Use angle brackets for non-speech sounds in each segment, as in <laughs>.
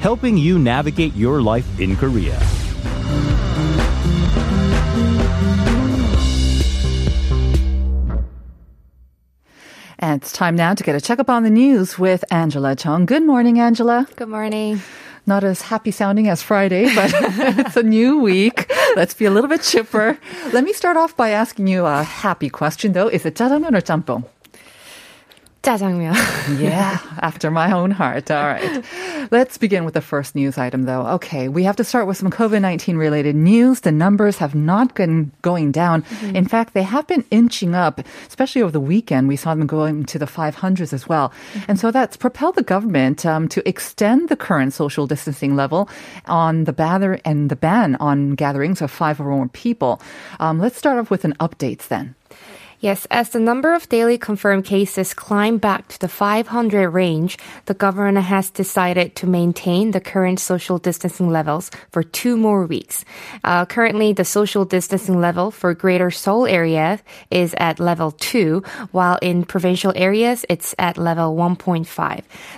helping you navigate your life in Korea. And it's time now to get a checkup on the news with Angela Chung. Good morning, Angela. Good morning not as happy sounding as Friday, but <laughs> it's a new week. Let's be a little bit chipper. Let me start off by asking you a happy question, though. Is it jjajangmyeon or jjampong? 짜장면. <laughs> Yeah, after my own heart. All right. Let's begin with the first news item, though. Okay, we have to start with some COVID 19 related news. The numbers have not been going down. In fact, they have been inching up, especially over the weekend. We saw them going to the 500s as well. And so that's propelled the government um, to extend the current social distancing level on the ban and the ban on gatherings of five or more people. Um, let's start off with an updates then. Yes, as the number of daily confirmed cases climb back to the 500 range, the government has decided to maintain the current social distancing levels for two more weeks. Uh, currently, the social distancing level for Greater Seoul area is at level 2, while in provincial areas it's at level 1.5.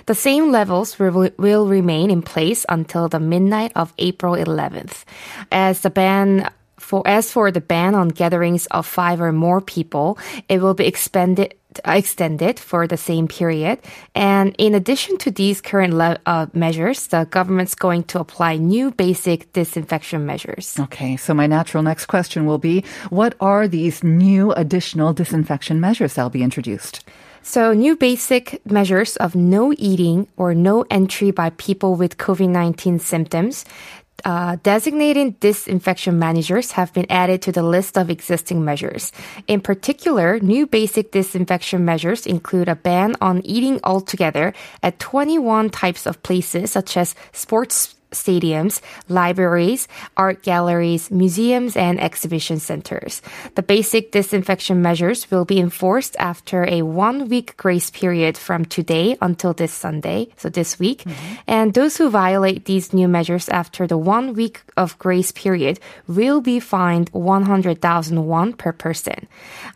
The same levels will remain in place until the midnight of April 11th. As the ban for as for the ban on gatherings of five or more people, it will be expanded extended for the same period. And in addition to these current le- uh, measures, the government's going to apply new basic disinfection measures. Okay, so my natural next question will be what are these new additional disinfection measures that'll be introduced? So, new basic measures of no eating or no entry by people with COVID 19 symptoms. Uh, designated disinfection managers have been added to the list of existing measures. In particular, new basic disinfection measures include a ban on eating altogether at 21 types of places such as sports stadiums, libraries, art galleries, museums, and exhibition centers. The basic disinfection measures will be enforced after a one week grace period from today until this Sunday, so this week. And those who violate these new measures after the one week of grace period will be fined 100,000 won per person.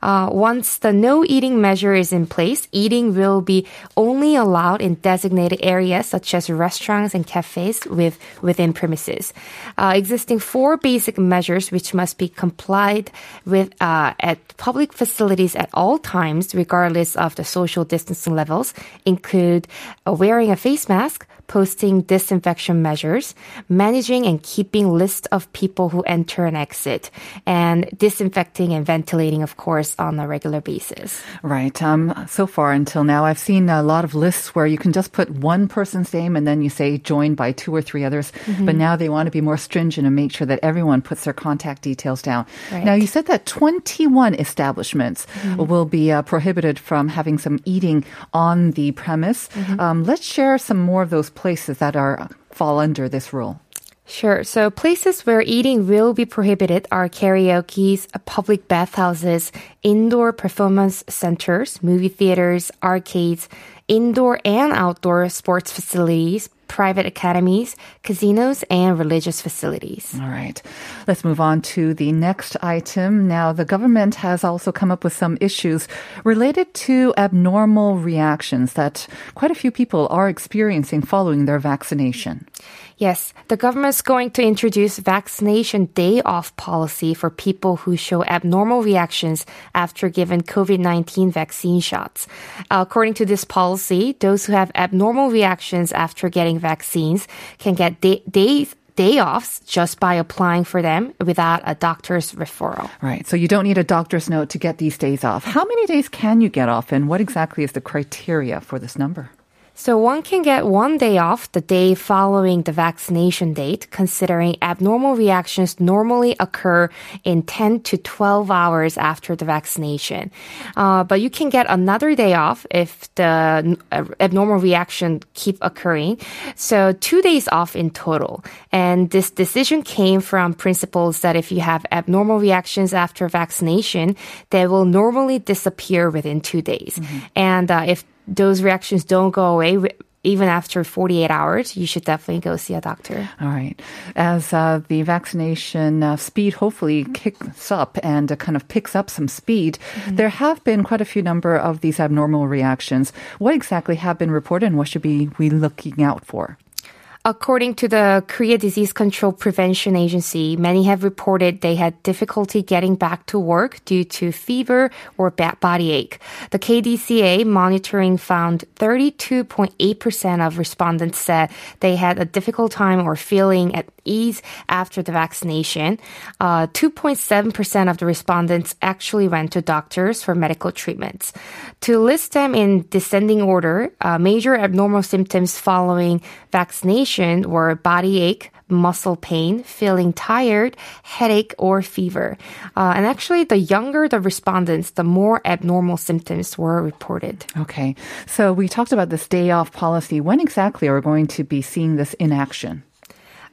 Uh, once the no eating measure is in place, eating will be only allowed in designated areas such as restaurants and cafes with within premises. Uh, existing four basic measures which must be complied with uh, at public facilities at all times, regardless of the social distancing levels, include uh, wearing a face mask, posting disinfection measures, managing and keeping list of people who enter and exit, and disinfecting and ventilating, of course, on a regular basis. Right. Um, so far until now, I've seen a lot of lists where you can just put one person's name and then you say joined by two or three others. But now they want to be more stringent and make sure that everyone puts their contact details down. Right. Now, you said that 21 establishments will be uh, prohibited from having some eating on the premise. Um, let's share some more of those places that are fall under this rule. Sure. So places where eating will be prohibited are karaoke's, public bathhouses, indoor performance centers, movie theaters, arcades, indoor and outdoor sports facilities, private academies, casinos, and religious facilities. All right. Let's move on to the next item. Now, the government has also come up with some issues related to abnormal reactions that quite a few people are experiencing following their vaccination. Yes, the government's going to introduce vaccination day off policy for people who show abnormal reactions after given COVID-19 vaccine shots. according to this policy, those who have abnormal reactions after getting vaccines can get day, days day offs just by applying for them without a doctor's referral. Right. So you don't need a doctor's note to get these days off. How many days can you get off and what exactly is the criteria for this number? So one can get one day off the day following the vaccination date, considering abnormal reactions normally occur in 10 to 12 hours after the vaccination. Uh, but you can get another day off if the uh, abnormal reaction keep occurring. So two days off in total. And this decision came from principles that if you have abnormal reactions after vaccination, they will normally disappear within two days. And uh, if those reactions don't go away, even after 48 hours, you should definitely go see a doctor. All right. As uh, the vaccination uh, speed hopefully kicks up and uh, kind of picks up some speed, there have been quite a few number of these abnormal reactions. What exactly have been reported and what should be we looking out for? According to the Korea Disease Control Prevention Agency, many have reported they had difficulty getting back to work due to fever or bad body ache. The KDCA monitoring found 32.8% of respondents said they had a difficult time or feeling at ease after the vaccination. Uh, 2.7% of the respondents actually went to doctors for medical treatments. To list them in descending order, uh, major abnormal symptoms following vaccination were body ache, muscle pain, feeling tired, headache, or fever. Uh, and actually, the younger the respondents, the more abnormal symptoms were reported. Okay. So we talked about this day off policy. When exactly are we going to be seeing this in action?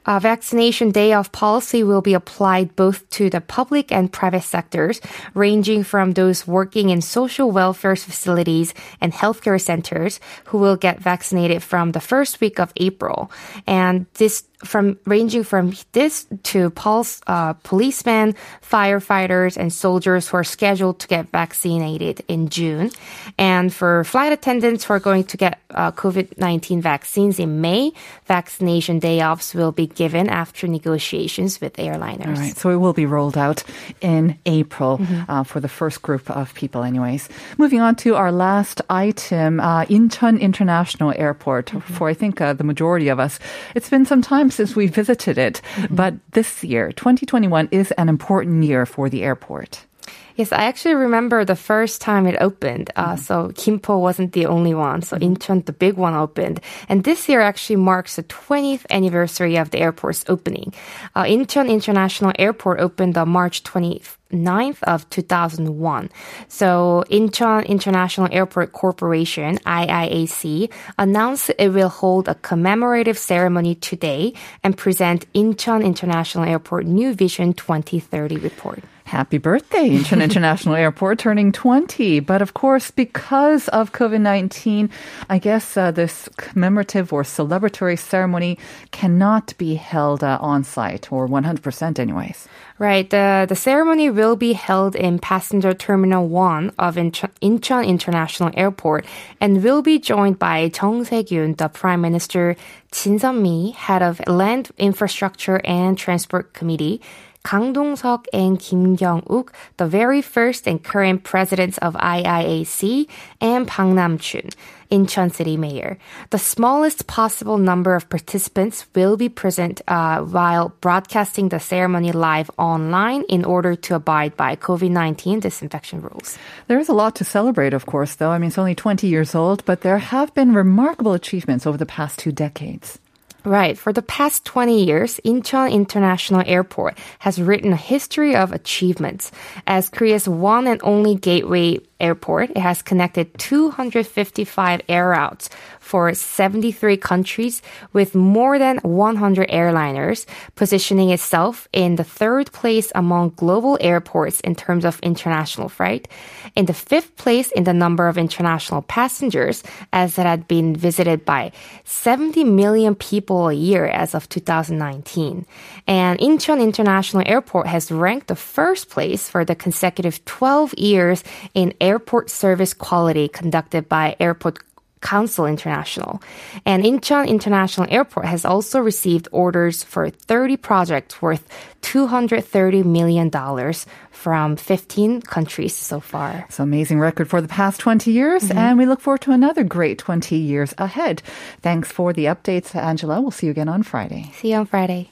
Uh, vaccination day off policy will be applied both to the public and private sectors, ranging from those working in social welfare facilities and healthcare centers who will get vaccinated from the first week of April. And this from ranging from this to pulse, uh, policemen, firefighters, and soldiers who are scheduled to get vaccinated in June. And for flight attendants who are going to get uh, COVID 19 vaccines in May, vaccination day offs will be given after negotiations with airliners. All right. So it will be rolled out in April uh, for the first group of people, anyways. Moving on to our last item uh, Incheon International Airport. For I think uh, the majority of us, it's been some time since we visited it. But this year, 2021, is an important year for the airport. Yes, I actually remember the first time it opened. Uh, So Kimpo wasn't the only one. So Incheon, the big one, opened. And this year actually marks the 20th anniversary of the airport's opening. Uh, Incheon International Airport opened on March 29th of 2001. So Incheon International Airport Corporation, IIAC, announced it will hold a commemorative ceremony today and present Incheon International Airport New Vision 2030 report. Happy birthday, Incheon International Airport, turning 20. But of course, because of COVID 19, I guess uh, this commemorative or celebratory ceremony cannot be held uh, on site, or 100% anyways. Right. The the ceremony will be held in Passenger Terminal 1 of Incheon International Airport and will be joined by Jung Se-gyun, the Prime Minister, Jin Sun-mi, head of Land Infrastructure and Transport Committee, Kang Dong-seok and Kim Kyung-uk, the very first and current presidents of IIAC, and Park Nam-chun, Incheon City Mayor. The smallest possible number of participants will be present uh, while broadcasting the ceremony live online in order to abide by COVID-19 disinfection rules. There is a lot to celebrate, of course, though. I mean, it's only 20 years old, but there have been remarkable achievements over the past two decades. Right. For the past 20 years, Incheon International Airport has written a history of achievements. As Korea's one and only gateway airport, it has connected 255 air routes for 73 countries with more than 100 airliners, positioning itself in the third place among global airports in terms of international flight, in the fifth place in the number of international passengers, as it had been visited by 70 million people a year as of 2019. And Incheon International Airport has ranked the first place for the consecutive 12 years in airport service quality conducted by Airport Council International. And Incheon International Airport has also received orders for 30 projects worth $230 million from 15 countries so far. It's an amazing record for the past 20 years, mm-hmm. and we look forward to another great 20 years ahead. Thanks for the updates, Angela. We'll see you again on Friday. See you on Friday.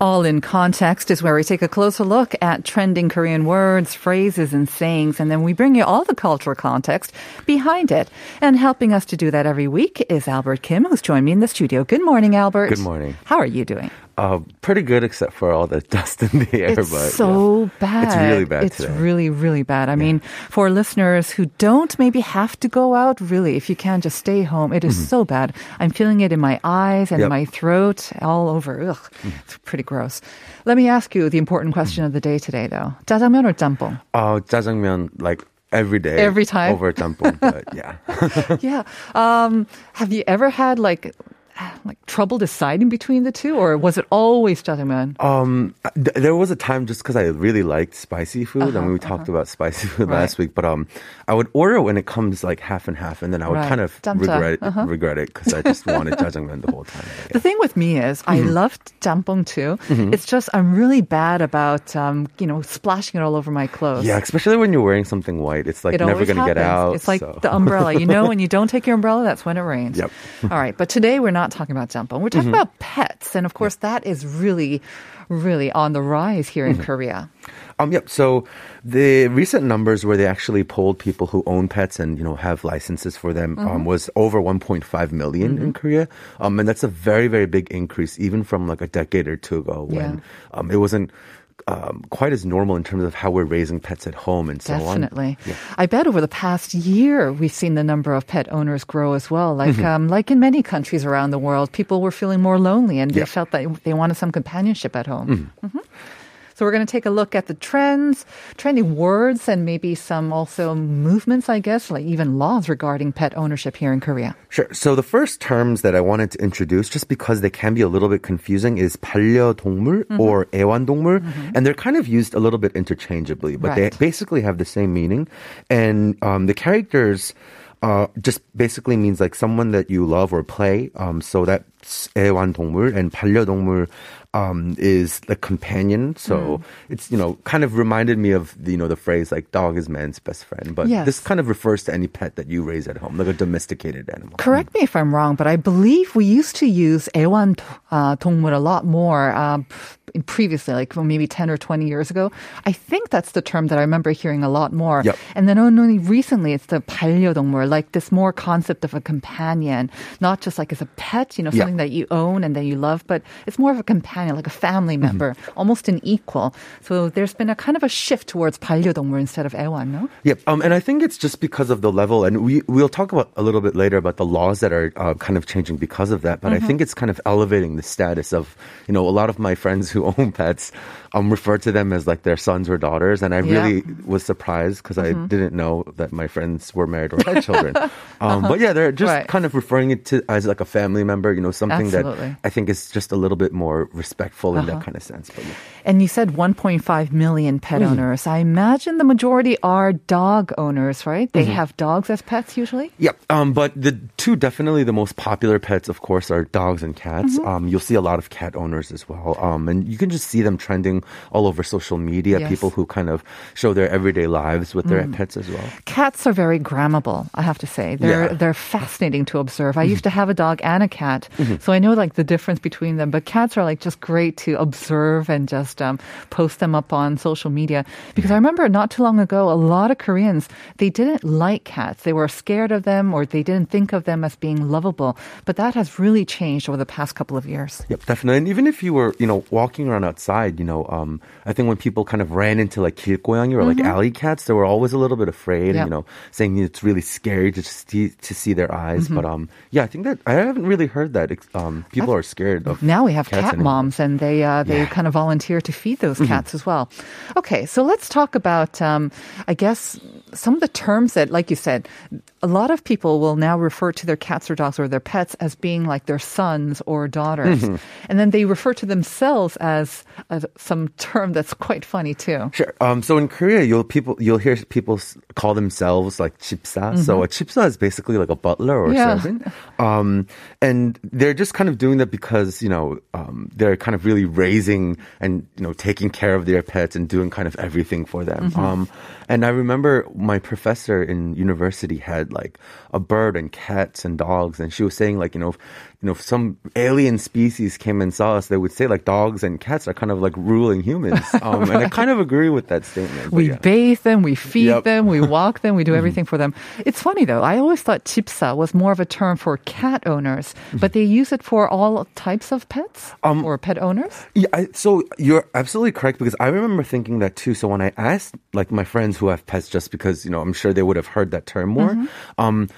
All in Context is where we take a closer look at trending Korean words, phrases, and sayings, and then we bring you all the cultural context behind it. And helping us to do that every week is Albert Kim, who's joined me in the studio. Good morning, Albert. Good morning. How are you doing? Uh, pretty good, except for all the <laughs> dust in the air. It's but, so yeah. bad. It's really bad. It's today. really, really bad. I yeah. mean, for listeners who don't maybe have to go out, really, if you can, just stay home. It is mm-hmm. so bad. I'm feeling it in my eyes and yep. my throat, all over. Ugh, mm-hmm. it's pretty gross. Let me ask you the important mm. question mm-hmm. of the day today, though. 짜장면 or 짬뽕? Oh, 짜장면, like every day every time over jjampong but yeah <laughs> yeah um have you ever had like <sighs> like trouble deciding between the two, or was it always jjajangmyeon? Um, th- there was a time just because I really liked spicy food, uh-huh, I and mean, we uh-huh. talked uh-huh. about spicy food right. last week. But um, I would order when it comes like half and half, and then I would right. kind of Jamcha. regret it, uh-huh. regret it because I just wanted jjajangmyeon the whole time. Yeah. The thing with me is I mm-hmm. loved jampong too. Mm-hmm. It's just I'm really bad about um, you know, splashing it all over my clothes. Yeah, especially when you're wearing something white, it's like it never going to get out. It's like so. the umbrella. You know, <laughs> when you don't take your umbrella, that's when it rains. Yep. all right, but today we're not talking about jjampong. We're talking about pets, and of course, that is really, really on the rise here in Korea. Um, yep. So the recent numbers where they actually polled people who own pets and you know have licenses for them Mm-hmm. um, was over 1.5 million in Korea, um, and that's a very very big increase even from like a decade or two ago when um, it wasn't. Um, quite as normal in terms of how we're raising pets at home and so on. Definitely. I bet over the past year, we've seen the number of pet owners grow as well. Like, Mm-hmm. um, like in many countries around the world, people were feeling more lonely and they Yeah. Mm-hmm. felt that they wanted some companionship at home. Mhm. So we're going to take a look at the trends, trending words, and maybe some also movements, I guess, like even laws regarding pet ownership here in Korea. Sure. So the first terms that I wanted to introduce, just because they can be a little bit confusing, is 반려동물 Mm-hmm. or 애완동물, and they're kind of used a little bit interchangeably, but Right. they basically have the same meaning. And um, the characters uh, just basically means like someone that you love or play. Um, so that's 애완동물 and 반려동물 um, is the companion. Mm. So it's you know kind of reminded me of the, you know the phrase like dog is man's best friend, but Yes. this kind of refers to any pet that you raise at home, like a domesticated animal. Correct me if I'm wrong, but I believe we used to use 애완 uh, 동물 a lot more uh, previously, like maybe 10 or 20 years ago. I think that's the term that I remember hearing a lot more. Yep. And then only recently it's the 반려동물, like this more concept of a companion, not just like as a pet, you know, Yeah. something that you own and that you love, but it's more of a companion, like a family Mm-hmm. member, almost an equal. So there's been a kind of a shift towards 반려동물 instead of 애완, no? Yep. Um, and I think it's just because of the level, and we we'll talk about a little bit later about the laws that are uh, kind of changing because of that. But I think it's kind of elevating the status of you know a lot of my friends who <laughs> own pets um refer to them as like their sons or daughters, and I Yeah. really was surprised because I didn't know that my friends were married or had children. <laughs> Um, But yeah, they're just Right. kind of referring it to as like a family member, you know, something Absolutely. that I think is just a little bit more respectful in that kind of sense. But yeah. And you said 1.5 million pet owners. I imagine the majority are dog owners, right? They have dogs as pets usually? Yep. Um, but the two definitely the most popular pets, of course, are dogs and cats. Mm-hmm. Um, you'll see a lot of cat owners as well. Um, and you can just see them trending all over social media. Yes. People who kind of show their everyday lives with their Mm. pets as well. Cats are very grammable, I have to say. They're Yeah. they're fascinating to observe. I used to have a dog and a cat, Mm-hmm. so I know like the difference between them. But cats are like just great to observe and just um, post them up on social media. Because I remember not too long ago, a lot of Koreans they didn't like cats. They were scared of them, or they didn't think of them as being lovable. But that has really changed over the past couple of years. Yep, definitely. And even if you were, you know, walking around outside, you know, um, I think when people kind of ran into like 길고양이 or like alley cats, they were always a little bit afraid, Mm-hmm. Yep. and, you know, saying it's really scary to see to see their eyes. Mm-hmm. But um, yeah, I think that I haven't really heard that um, people are scared of. Now we have cats cat anymore. moms, and they uh, they Yeah. Mm-hmm. kind of volunteer to feed those cats as well. Okay, so let's talk about, um, I guess, some of the terms that, like you said, a lot of people will now refer to their cats or dogs or their pets as being like their sons or daughters, Mm-hmm. and then they refer to themselves as, as some term that's quite funny too. Sure. Um, so in Korea, you'll people you'll hear people call themselves like chipsa. So a chipsa is basically like a butler or a Mm-hmm. Yeah. servant, um, and they're just kind of doing that because you know um, they're kind of really raising and you know taking care of their pets and doing kind of everything for them. Mm-hmm. Um, and I remember my professor in university had like a bird and cats and dogs, and she was saying like you know. You know, if some alien species came and saw us, they would say like dogs and cats are kind of like ruling humans. <laughs> Um, And I kind of agree with that statement. We yeah. bathe them, we feed Yep. them, we walk them, we do <laughs> everything for them. It's funny though. I always thought chipsa was more of a term for cat owners, but they use it for all types of pets or pet owners. Yeah, I, so you're absolutely correct because I remember thinking that too. So when I asked like my friends who have pets, just because you know I'm sure they would have heard that term more. Mm-hmm. Um,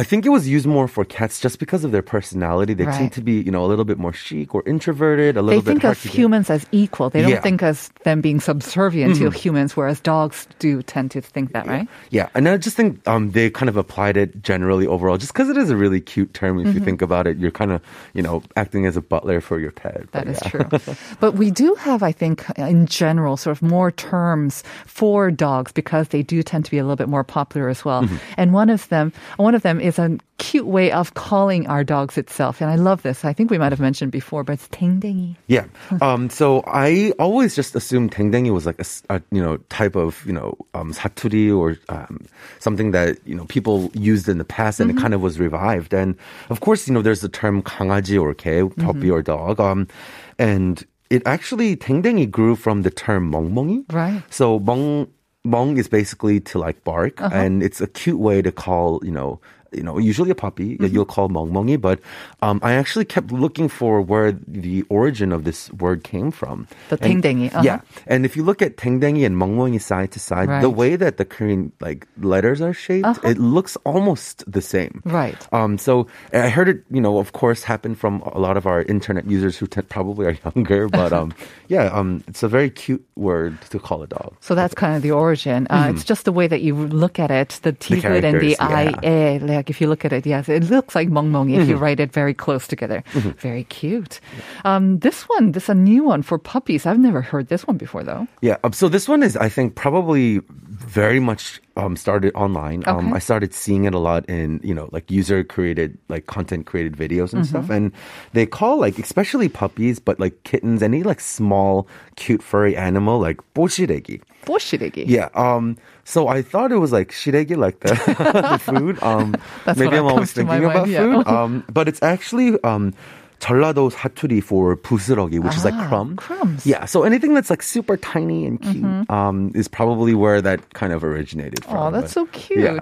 I think it was used more for cats just because of their personality. They seem to be you know a little bit more chic or introverted, a They little think bit of hard to get- humans as equal. They don't Yeah. Mm-hmm. think as them being subservient to humans, whereas dogs do tend to think that, right? Yeah, and I just think um, they kind of applied it generally overall, just because it is a really cute term. If Mm-hmm. you think about it, you're kind of you know acting as a butler for your pet. That But is yeah. true. <laughs> but we do have, I think, in general, sort of more terms for dogs because they do tend to be a little bit more popular as well. Mm-hmm. And one of them, one of them is a cute way of calling our dogs itself. And I love this. I think we might have mentioned before, but it's tingdingy. Yeah. Um, so I always just assumed 댕댕이 was like a, s- a, you know type of you know um, 사투리 or um, something that you know people used in the past and it kind of was revived. And of course, you know, there's the term 강아지 or 개, puppy or dog. Um, and it actually 댕댕이 grew from the term 멍멍이. Right. So 멍 멍 is basically to like bark, and it's a cute way to call you know. you know, usually a puppy that mm-hmm. you'll call mongmongi, but um, I actually kept looking for where the origin of this word came from. The tengdengi. Uh-huh. Yeah. And if you look at tengdengi and mongmongi side to side, right. the way that the Korean like letters are shaped, uh-huh. it looks almost the same. Right. Um, so I heard it, you know, of course, happen from a lot of our internet users who t- probably are <laughs> younger, but um, <laughs> yeah, um, it's a very cute word to call a dog. So that's kind of the origin. Uh, mm-hmm. It's just the way that you look at it, the T and the yeah. I, A, egg if you look at it. Yes, it looks like mong mong if mm-hmm. you write it very close together. Mm-hmm. Very cute. Um, this one, this is a new one for puppies. I've never heard this one before though. Yeah. Um, so this one is, I think, probably very much um, started online. Um, Okay. I started seeing it a lot in, you know, like user created, like content created videos and stuff. And they call like, especially puppies, but like kittens, any like small, cute, furry animal, like 보시래기. 뽀시래기. Yeah. Um. So I thought it was like shiregi, like the, <laughs> the food. Um. <laughs> That's maybe what I'm always comes to my thinking about mind, yeah. food. Um. <laughs> But it's actually um. Jeolla-do saturi for 부스러기, which is like ah, crumb. Crumbs. Yeah. So anything that's like super tiny and cute mm-hmm. um, is probably where that kind of originated from. Oh, that's but, so cute. Yeah.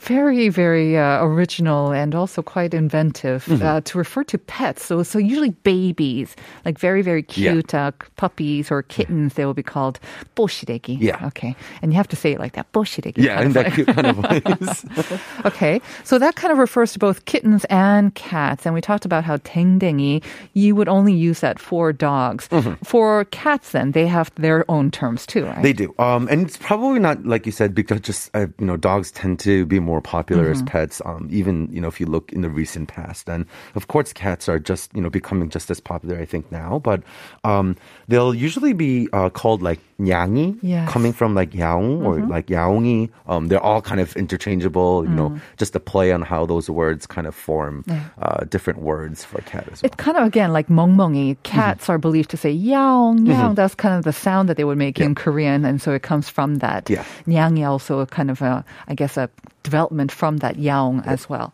Very, very uh, original and also quite inventive mm-hmm. uh, to refer to pets. So, so usually babies, like very, very cute yeah. uh, puppies or kittens, they will be called 보시래기. Yeah. Okay. And you have to say it like that, 보시래기. Yeah, in that like. cute kind of voice. <laughs> okay. So that kind of refers to both kittens and cats. And we talked about how deng thingy, you would only use that for dogs. Mm-hmm. For cats, then they have their own terms too, right? They do, um, and it's probably not like you said because just uh, you know dogs tend to be more popular mm-hmm. as pets. Um, even you know if you look in the recent past, and of course cats are just you know becoming just as popular I think now, but um, they'll usually be uh, called like yangi, yes. coming from like Yang or mm-hmm. like Yangi. Um, they're all kind of interchangeable, you know, mm. just a play on how those words kind of form yeah. uh, different words for cat as well It's kind of again like 멍멍이. Cats are believed to say yaong, yaong. That's kind of the sound that they would make in Korean, and so it comes from that. Yeah. Nyang이 also kind of a, I guess, a development from that yaong as well.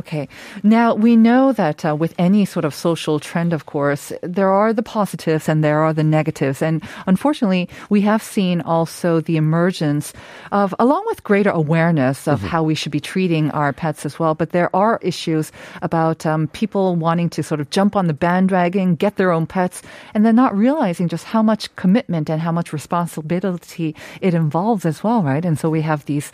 Okay. Now we know that uh, with any sort of social trend, of course, there are the positives and there are the negatives, and unfortunately, we have seen also the emergence of, along with greater awareness of how we should be treating our pets as well. But there are issues about um, people wanting to sort of jump on the bandwagon, get their own pets, and then not realizing just how much commitment and how much responsibility it involves as well, right? And so we have these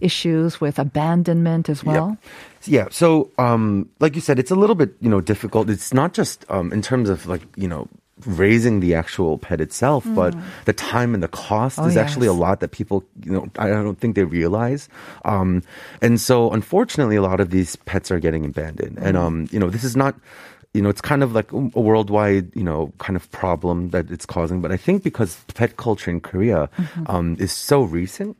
issues with abandonment as well. Yeah. So, um, like you said, it's a little bit, you know, difficult. It's not just um, in terms of like, you know, raising the actual pet itself, but the time and the cost Mm. Oh, is actually a lot that people, you know, I don't think they realize. Um, and so, unfortunately, a lot of these pets are getting abandoned. And, Mm. um, you know, this is not. You know, it's kind of like a worldwide, you know, kind of problem that it's causing. But I think because pet culture in Korea Mm-hmm. um, is so recent,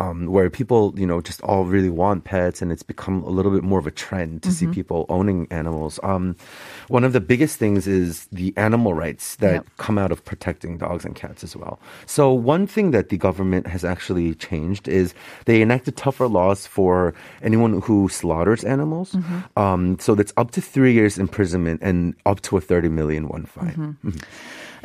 um, where people, you know, just all really want pets, and it's become a little bit more of a trend to see Mm-hmm. people owning animals. Um, one of the biggest things is the animal rights that Yep. come out of protecting dogs and cats as well. So one thing that the government has actually changed is they enacted tougher laws for anyone who slaughters animals. Mm-hmm. Um, so that's up to three years imprisonment and up to a 30 million won fine. Mm-hmm.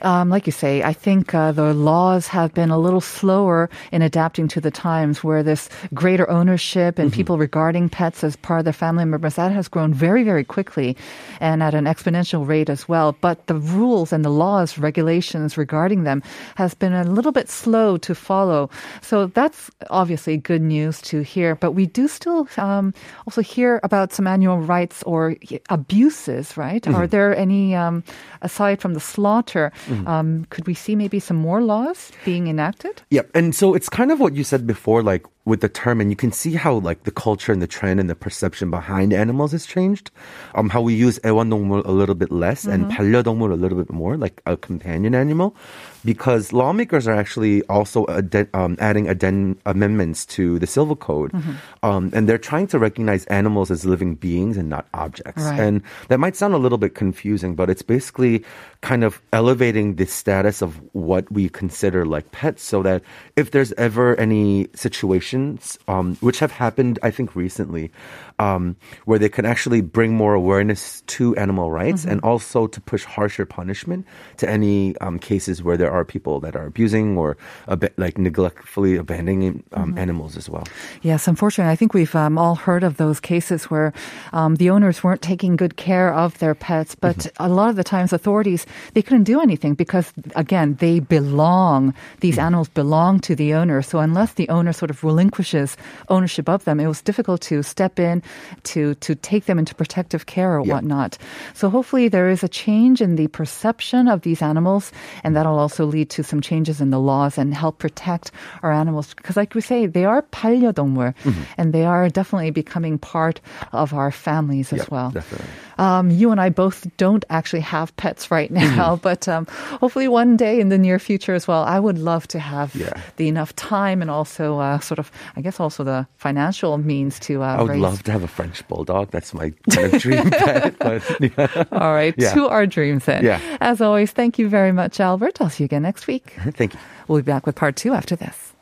Um, like you say, I think uh, the laws have been a little slower in adapting to the times where this greater ownership and people regarding pets as part of their family members, that has grown very, very quickly and at an exponential rate as well. But the rules and the laws, regulations regarding them has been a little bit slow to follow. So that's obviously good news to hear. But we do still um, also hear about some animal rights or abuses, right? Are there any, um, aside from the slaughter, um, could we see maybe some more laws being enacted? Yeah, and so it's kind of what you said before, like with the term, and you can see how like the culture and the trend and the perception behind animals has changed. Um, how we use 애완동물 a little bit less and 반려동물 a little bit more, like a companion animal, because lawmakers are actually also aden- um, adding aden- amendments to the civil code, um, and they're trying to recognize animals as living beings and not objects. Right. And that might sound a little bit confusing, but it's basically kind of elevating the status of what we consider like pets so that if there's ever any um, which have happened, I think, recently, um, where they can actually bring more awareness to animal rights and also to push harsher punishment to any um, cases where there are people that are abusing or ab- like neglectfully abandoning um, animals as well. Yes, unfortunately, I think we've um, all heard of those cases where um, the owners weren't taking good care of their pets, but a lot of the times authorities they couldn't do anything because again they belong. These animals belong to the owner. So unless the owner sort of relinquishes ownership of them, it was difficult to step in to to take them into protective care or Yeah. whatnot. So hopefully there is a change in the perception of these animals, and that'll also lead to some changes in the laws and help protect our animals. Because, like we say, they are 반려동물, and they are definitely becoming part of our families as Yeah, well. definitely. Um, you and I both don't actually have pets right now, <laughs> but um, hopefully one day in the near future as well. I would love to have Yeah. the enough time and also uh, sort of, I guess, also the financial means to uh, I would raise. love to have a French bulldog. That's my kind of dream <laughs> pet. But yeah. All right, Yeah. to our dreams then. Yeah. As always, thank you very much, Albert. I'll see you again next week. <laughs> Thank you. We'll be back with part two after this.